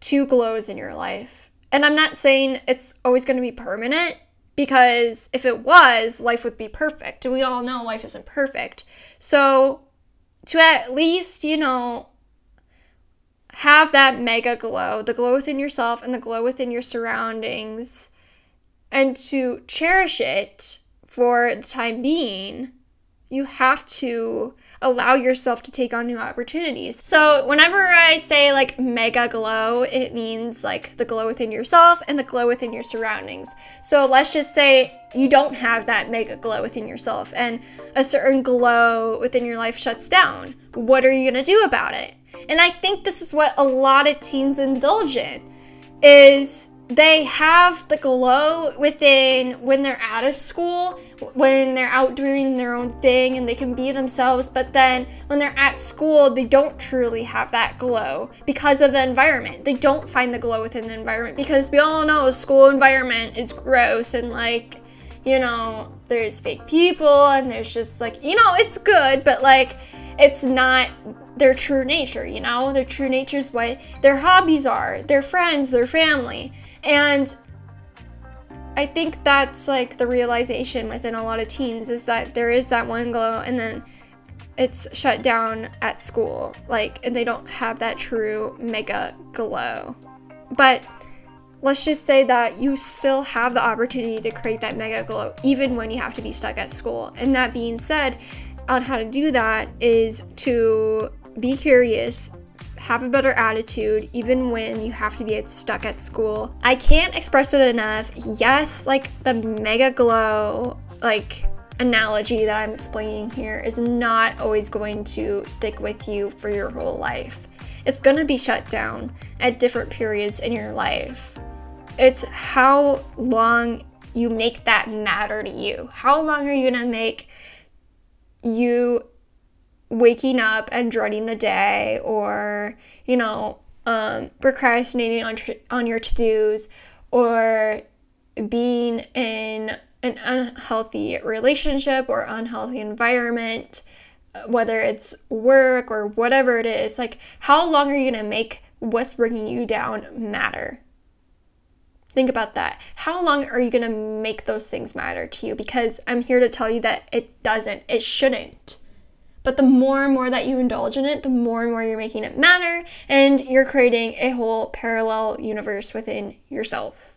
S1: two glows in your life. And I'm not saying it's always going to be permanent because if it was, life would be perfect. And we all know life isn't perfect. So, to at least, you know, have that mega glow, the glow within yourself and the glow within your surroundings, and to cherish it for the time being, you have to allow yourself to take on new opportunities. So, whenever I say like mega glow, it means like the glow within yourself and the glow within your surroundings. So, let's just say you don't have that mega glow within yourself and a certain glow within your life shuts down. What are you going to do about it? And I think this is what a lot of teens indulge in is they have the glow within when they're out of school, when they're out doing their own thing and they can be themselves, but then when they're at school, they don't truly have that glow because of the environment. They don't find the glow within the environment because we all know a school environment is gross and like, you know, there's fake people and there's just like, you know, it's good, but like it's not their true nature, you know? Their true nature is what their hobbies are, their friends, their family. And I think that's like the realization within a lot of teens is that there is that one glow and then it's shut down at school. Like, and they don't have that true mega glow. But let's just say that you still have the opportunity to create that mega glow even when you have to be stuck at school. And that being said, on how to do that is to be curious, have a better attitude even when you have to be stuck at school. I can't express it enough. Yes, like the mega glow, like analogy that I'm explaining here is not always going to stick with you for your whole life. It's going to be shut down at different periods in your life. It's how long you make that matter to you. How long are you going to make you waking up and dreading the day or, you know, um, procrastinating on, tr- on your to dos or being in an unhealthy relationship or unhealthy environment, whether it's work or whatever it is. Like, how long are you going to make what's bringing you down matter? Think about that. How long are you going to make those things matter to you? Because I'm here to tell you that it doesn't, it shouldn't. But the more and more that you indulge in it, the more and more you're making it matter, and you're creating a whole parallel universe within yourself.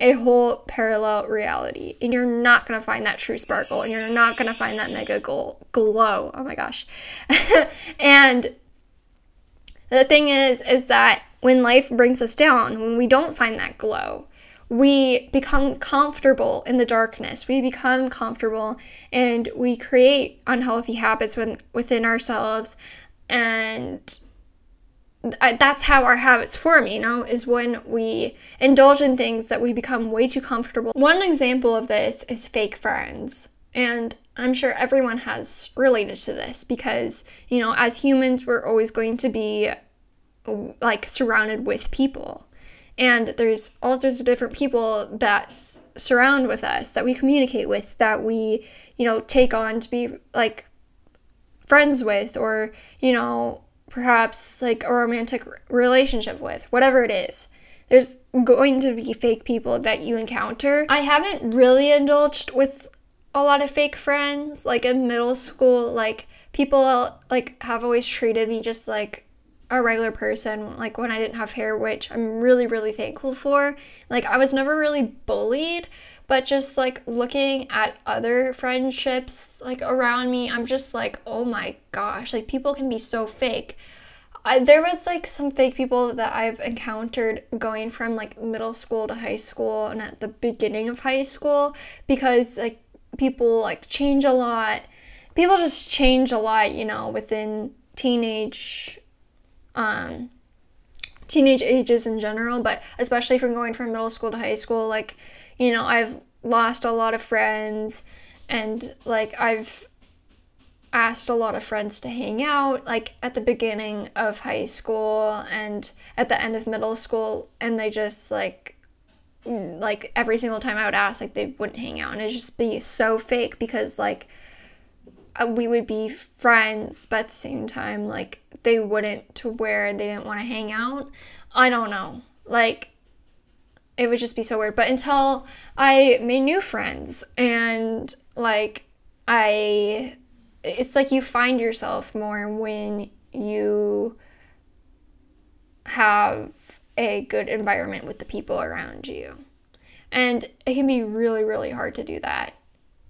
S1: A whole parallel reality. And you're not gonna find that true sparkle, and you're not gonna find that mega glow. Oh my gosh. and the thing is, is that when life brings us down, when we don't find that glow, we become comfortable in the darkness. We become comfortable and we create unhealthy habits within, within ourselves. And that's how our habits form, you know, is when we indulge in things that we become way too comfortable. One example of this is fake friends. And I'm sure everyone has related to this because, you know, as humans, we're always going to be like surrounded with people. And there's all sorts of different people that s- surround with us, that we communicate with, that we, you know, take on to be like friends with, or, you know, perhaps like a romantic relationship with, whatever it is. There's going to be fake people that you encounter. I haven't really indulged with a lot of fake friends. Like in middle school, like people like have always treated me just like a regular person like when I didn't have hair, which I'm really really thankful for. Like I was never really bullied, but just like looking at other friendships like around me, I'm just like, "Oh my gosh, like people can be so fake." I, there was like some fake people that I've encountered going from like middle school to high school and at the beginning of high school because like people like change a lot. People just change a lot, you know, within teenage um teenage ages in general, but especially from going from middle school to high school, like, you know, I've lost a lot of friends and like I've asked a lot of friends to hang out like at the beginning of high school and at the end of middle school and they just like like every single time I would ask like they wouldn't hang out and it'd just be so fake because like Uh, we would be friends but at the same time like they wouldn't to where they didn't want to hang out. I don't know. Like it would just be so weird. But until I made new friends and like I it's like you find yourself more when you have a good environment with the people around you. And it can be really, really hard to do that,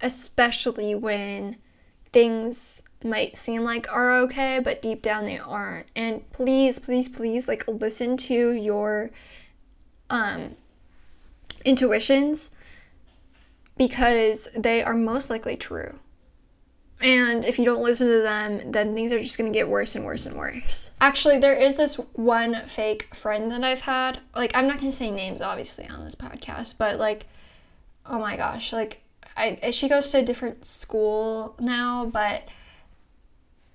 S1: especially when things might seem like are okay, but deep down they aren't. And please, please, please, like listen to your um, intuitions because they are most likely true. And if you don't listen to them, then things are just gonna get worse and worse and worse. Actually, there is this one fake friend that I've had. Like, I'm not gonna say names, obviously, on this podcast, but like, oh my gosh, like, I she goes to a different school now, but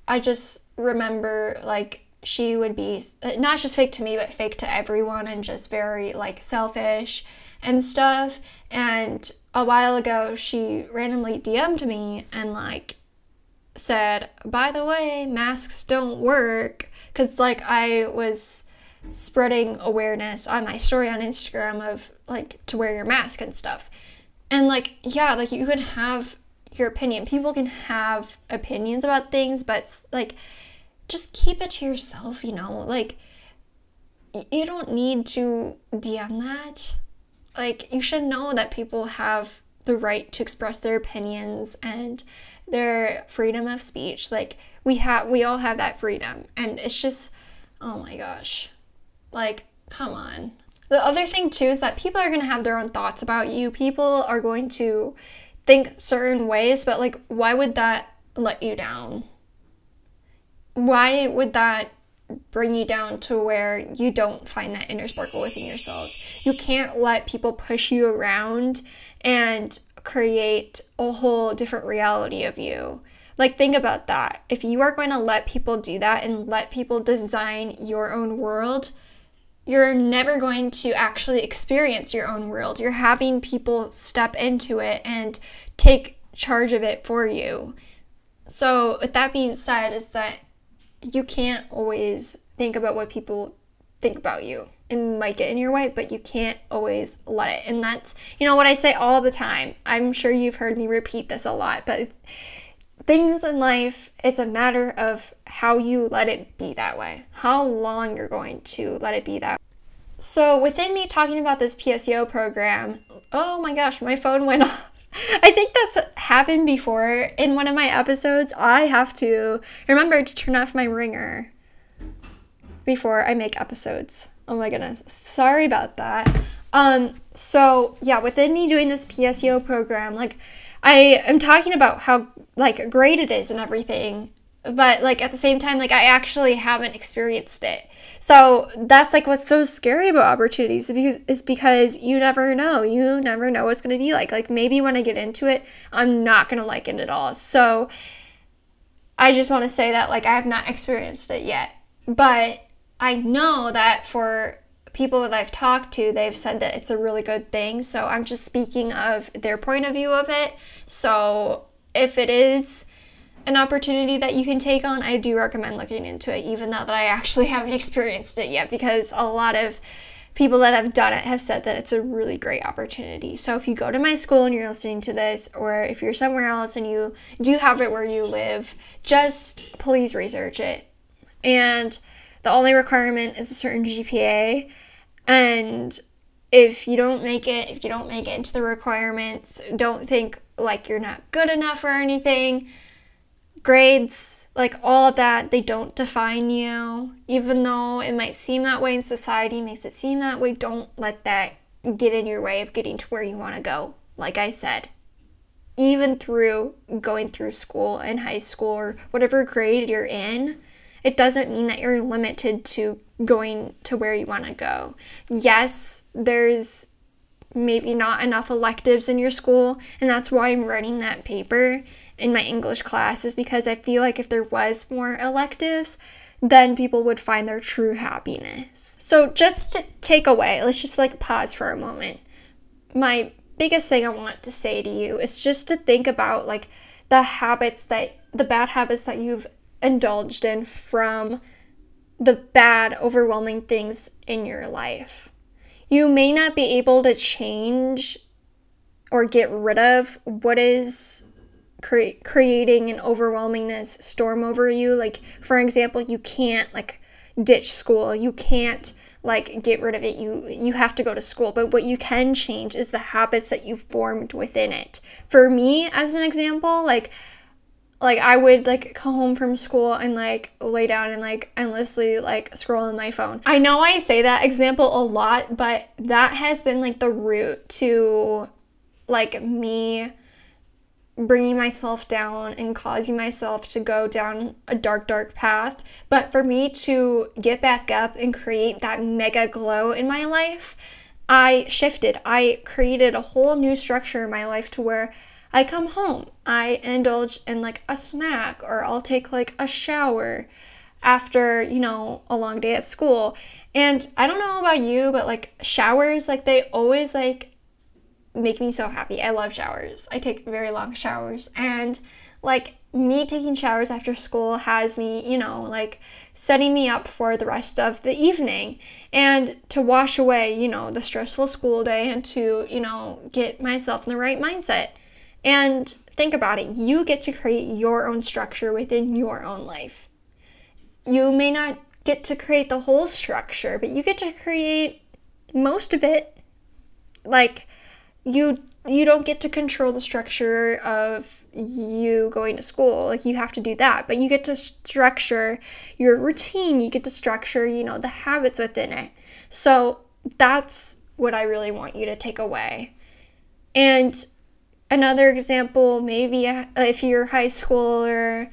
S1: I just remember like she would be uh, not just fake to me, but fake to everyone, and just very like selfish and stuff. And a while ago, she randomly DM'd me and like said, by the way, masks don't work. Because, like, I was spreading awareness on my story on Instagram of, like, to wear your mask and stuff. And, like, yeah, like, you can have your opinion. People can have opinions about things, but, like, just keep it to yourself, you know? Like, you don't need to DM that. Like, you should know that people have the right to express their opinions and their freedom of speech. Like we have we all have that freedom. And it's just oh my gosh. Like come on. The other thing too is that people are going to have their own thoughts about you. People are going to think certain ways, but like why would that let you down? Why would that bring you down to where you don't find that inner sparkle within yourselves? You can't let people push you around and create a whole different reality of you. Like, think about that. If you are going to let people do that and let people design your own world, you're never going to actually experience your own world. You're having people step into it and take charge of it for you. So, with that being said, is that you can't always think about what people think about you it might get in your way, but you can't always let it. And that's, you know, what I say all the time. I'm sure you've heard me repeat this a lot, but things in life, it's a matter of how you let it be that way, how long you're going to let it be that way. So, within me talking about this PSEO program, oh my gosh, my phone went off. I think that's happened before in one of my episodes. I have to remember to turn off my ringer before I make episodes. Oh my goodness. Sorry about that. Um, so yeah, within me doing this PSEO program, like I am talking about how like great it is and everything. but like at the same time like I actually haven't experienced it. So that's like what's so scary about opportunities because is because you never know. You never know what's going to be like. Like maybe when I get into it, I'm not going to like it at all. So I just want to say that like I have not experienced it yet. But I know that for people that I've talked to, they've said that it's a really good thing. So I'm just speaking of their point of view of it. So if it is an opportunity that you can take on, I do recommend looking into it, even though that I actually haven't experienced it yet, because a lot of people that have done it have said that it's a really great opportunity. So if you go to my school and you're listening to this, or if you're somewhere else and you do have it where you live, just please research it. And the only requirement is a certain GPA. And if you don't make it, if you don't make it into the requirements, don't think like you're not good enough or anything grades, like all of that, they don't define you. Even though it might seem that way in society, makes it seem that way, don't let that get in your way of getting to where you want to go. Like I said, even through going through school and high school or whatever grade you're in, it doesn't mean that you're limited to going to where you want to go. Yes, there's maybe not enough electives in your school, and that's why I'm writing that paper in my English class is because I feel like if there was more electives, then people would find their true happiness. So just to take away, let's just like pause for a moment. My biggest thing I want to say to you is just to think about like the habits that the bad habits that you've indulged in from the bad overwhelming things in your life. You may not be able to change or get rid of what is cre- creating an overwhelmingness storm over you. Like, for example, you can't like ditch school. You can't like get rid of it. You you have to go to school. But what you can change is the habits that you've formed within it. For me, as an example, like like I would like come home from school and like lay down and like endlessly like scroll on my phone. I know I say that example a lot, but that has been like the root to like me bringing myself down and causing myself to go down a dark, dark path. But for me to get back up and create that mega glow in my life, I shifted. I created a whole new structure in my life to where I come home, I indulge in like a snack, or I'll take like a shower after, you know, a long day at school. And I don't know about you, but like showers, like they always like make me so happy. I love showers. I take very long showers and like me taking showers after school has me, you know, like setting me up for the rest of the evening and to wash away, you know, the stressful school day and to, you know, get myself in the right mindset. And think about it, you get to create your own structure within your own life. You may not get to create the whole structure, but you get to create most of it. Like you you don't get to control the structure of you going to school like you have to do that but you get to structure your routine you get to structure you know the habits within it so that's what i really want you to take away and another example maybe uh, if you're high school or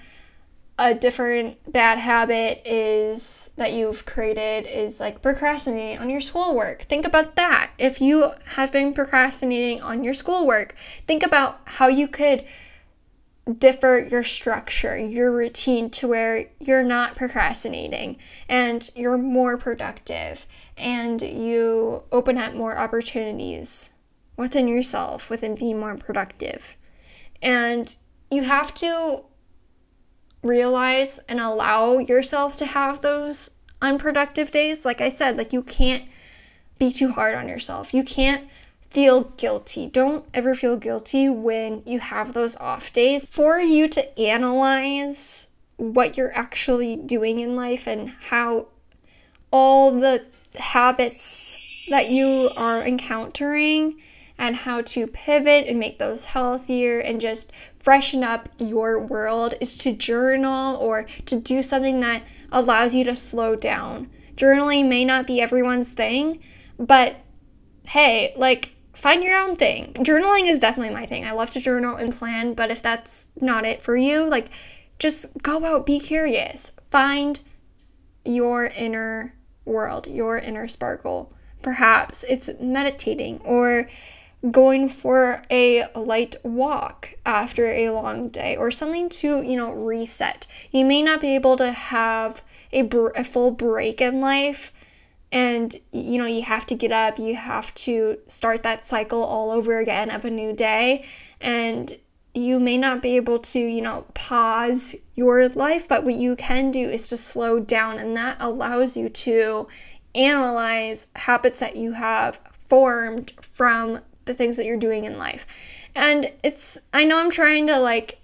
S1: a different bad habit is that you've created is like procrastinating on your schoolwork. Think about that. If you have been procrastinating on your schoolwork, think about how you could differ your structure, your routine to where you're not procrastinating and you're more productive and you open up more opportunities within yourself, within being more productive. And you have to realize and allow yourself to have those unproductive days. Like I said, like you can't be too hard on yourself. You can't feel guilty. Don't ever feel guilty when you have those off days. For you to analyze what you're actually doing in life and how all the habits that you are encountering and how to pivot and make those healthier and just freshen up your world is to journal or to do something that allows you to slow down. Journaling may not be everyone's thing, but hey, like find your own thing. Journaling is definitely my thing. I love to journal and plan, but if that's not it for you, like just go out, be curious, find your inner world, your inner sparkle. Perhaps it's meditating or going for a light walk after a long day or something to, you know, reset. You may not be able to have a, br- a full break in life and you know you have to get up you have to start that cycle all over again of a new day and you may not be able to you know pause your life but what you can do is to slow down and that allows you to analyze habits that you have formed from the things that you're doing in life. And it's, I know I'm trying to like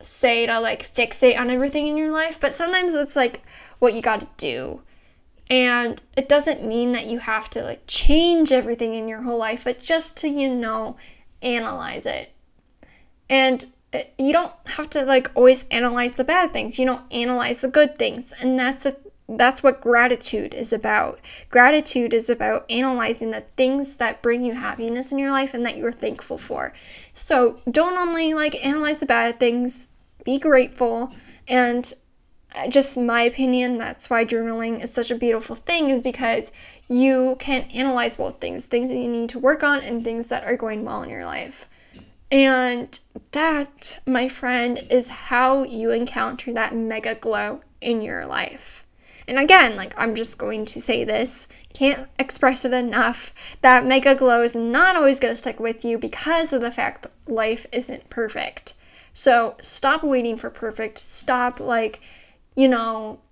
S1: say to like fixate on everything in your life, but sometimes it's like what you got to do. And it doesn't mean that you have to like change everything in your whole life, but just to, you know, analyze it. And uh, you don't have to like always analyze the bad things, you know, analyze the good things. And that's the that's what gratitude is about. Gratitude is about analyzing the things that bring you happiness in your life and that you're thankful for. So don't only like analyze the bad things, be grateful. And just my opinion, that's why journaling is such a beautiful thing, is because you can analyze both things things that you need to work on and things that are going well in your life. And that, my friend, is how you encounter that mega glow in your life. And again, like I'm just going to say this, can't express it enough that mega glow is not always going to stick with you because of the fact that life isn't perfect. So stop waiting for perfect. Stop, like, you know,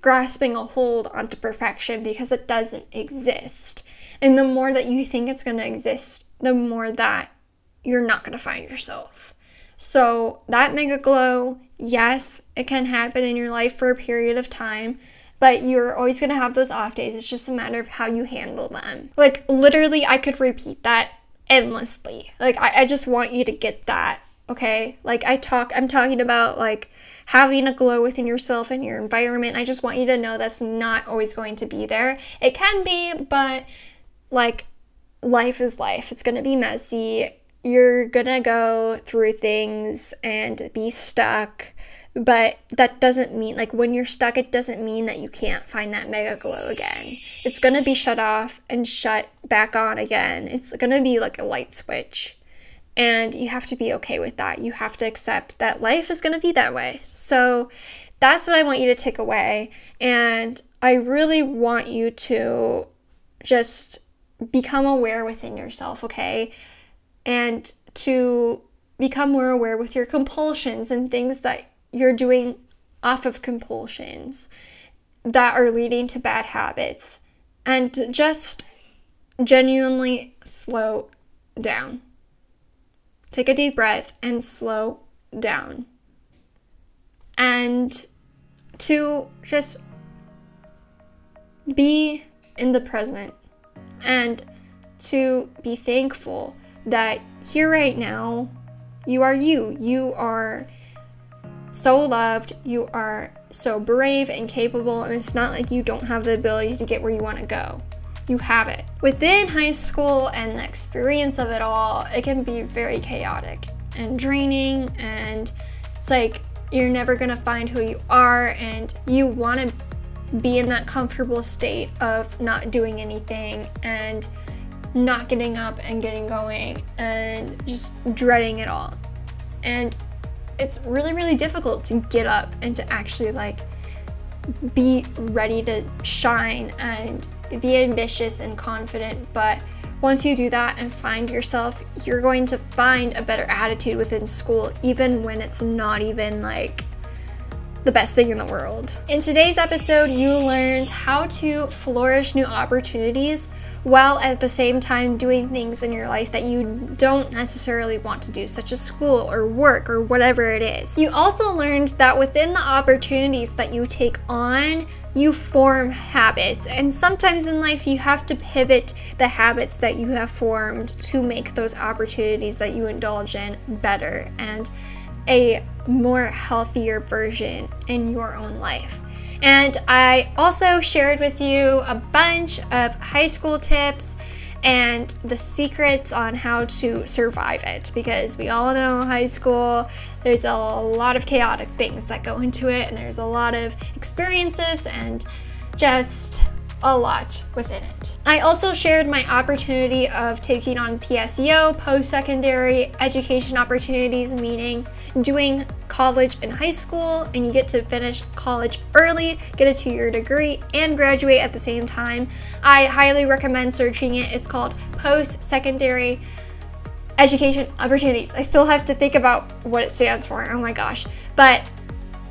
S1: grasping a hold onto perfection because it doesn't exist. And the more that you think it's going to exist, the more that you're not going to find yourself. So, that mega glow yes, it can happen in your life for a period of time, but you're always going to have those off days. It's just a matter of how you handle them. Like, literally, I could repeat that endlessly. Like, I, I just want you to get that, okay? Like, I talk, I'm talking about like having a glow within yourself and your environment. I just want you to know that's not always going to be there. It can be, but like, life is life. It's going to be messy you're gonna go through things and be stuck but that doesn't mean like when you're stuck it doesn't mean that you can't find that mega glow again. It's going to be shut off and shut back on again. It's going to be like a light switch and you have to be okay with that. You have to accept that life is going to be that way. So that's what i want you to take away and i really want you to just become aware within yourself okay and to become more aware with your compulsions and things that you're doing off of compulsions that are leading to bad habits and just genuinely slow down. Take a deep breath and slow down. And to just be in the present and to be thankful that here right now, you are you. You are so loved, you are so brave and capable, and it's not like you don't have the ability to get where you want to go. You have it. Within high school and the experience of it all, it can be very chaotic and draining, and it's like you're never gonna find who you are, and you want to be in that comfortable state of not doing anything and not getting up and getting going and just dreading it all. And it's really, really difficult to get up and to actually like be ready to shine and be ambitious and confident. But once you do that and find yourself, you're going to find a better attitude within school, even when it's not even like the best thing in the world. In today's episode, you learned how to flourish new opportunities while at the same time doing things in your life that you don't necessarily want to do, such as school or work or whatever it is. You also learned that within the opportunities that you take on, you form habits. And sometimes in life, you have to pivot the habits that you have formed to make those opportunities that you indulge in better and a more healthier version in your own life. And I also shared with you a bunch of high school tips and the secrets on how to survive it because we all know high school there's a lot of chaotic things that go into it and there's a lot of experiences and just a lot within it. I also shared my opportunity of taking on PSEO, post-secondary education opportunities, meaning doing college and high school and you get to finish college early, get a two-year degree, and graduate at the same time. I highly recommend searching it. It's called post-secondary education opportunities. I still have to think about what it stands for. Oh my gosh. But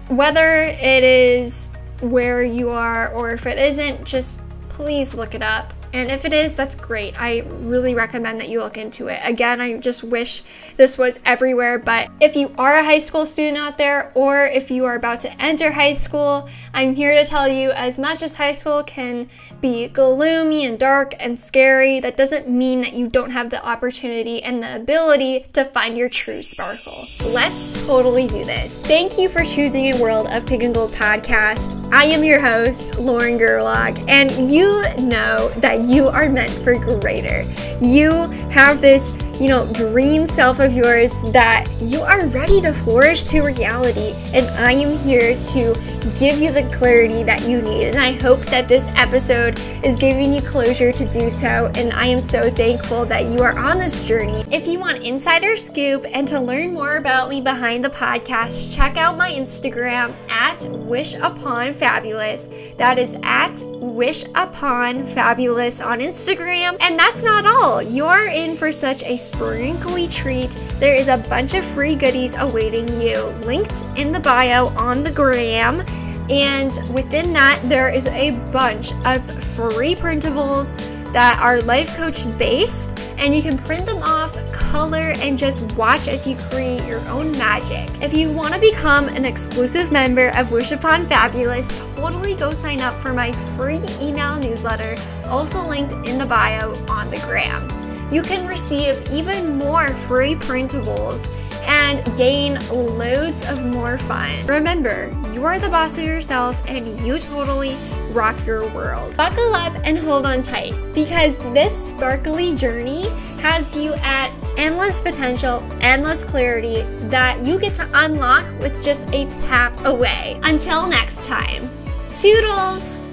S1: whether it is where you are or if it isn't, just please look it up. And if it is, that's great. I really recommend that you look into it. Again, I just wish this was everywhere, but if you are a high school student out there or if you are about to enter high school, I'm here to tell you as much as high school can be gloomy and dark and scary, that doesn't mean that you don't have the opportunity and the ability to find your true sparkle. Let's totally do this. Thank you for choosing a World of Pink and Gold podcast. I am your host, Lauren Gerlach, and you know that you are meant for greater. You have this, you know, dream self of yours that you are ready to flourish to reality. And I am here to give you the clarity that you need. And I hope that this episode is giving you closure to do so. And I am so thankful that you are on this journey. If you want insider scoop and to learn more about me behind the podcast, check out my Instagram at Wish Upon Fabulous. That is at Wish Upon Fabulous on Instagram. And that's not all. You're in for such a sprinkly treat. There is a bunch of free goodies awaiting you, linked in the bio on the gram. And within that, there is a bunch of free printables that are life coach based, and you can print them off, color, and just watch as you create your own magic. If you want to become an exclusive member of Wish Upon Fabulous, totally go sign up for my free email newsletter, also linked in the bio on the gram. You can receive even more free printables and gain loads of more fun. Remember, you are the boss of yourself and you totally rock your world. Buckle up and hold on tight because this sparkly journey has you at endless potential, endless clarity that you get to unlock with just a tap away. Until next time, toodles!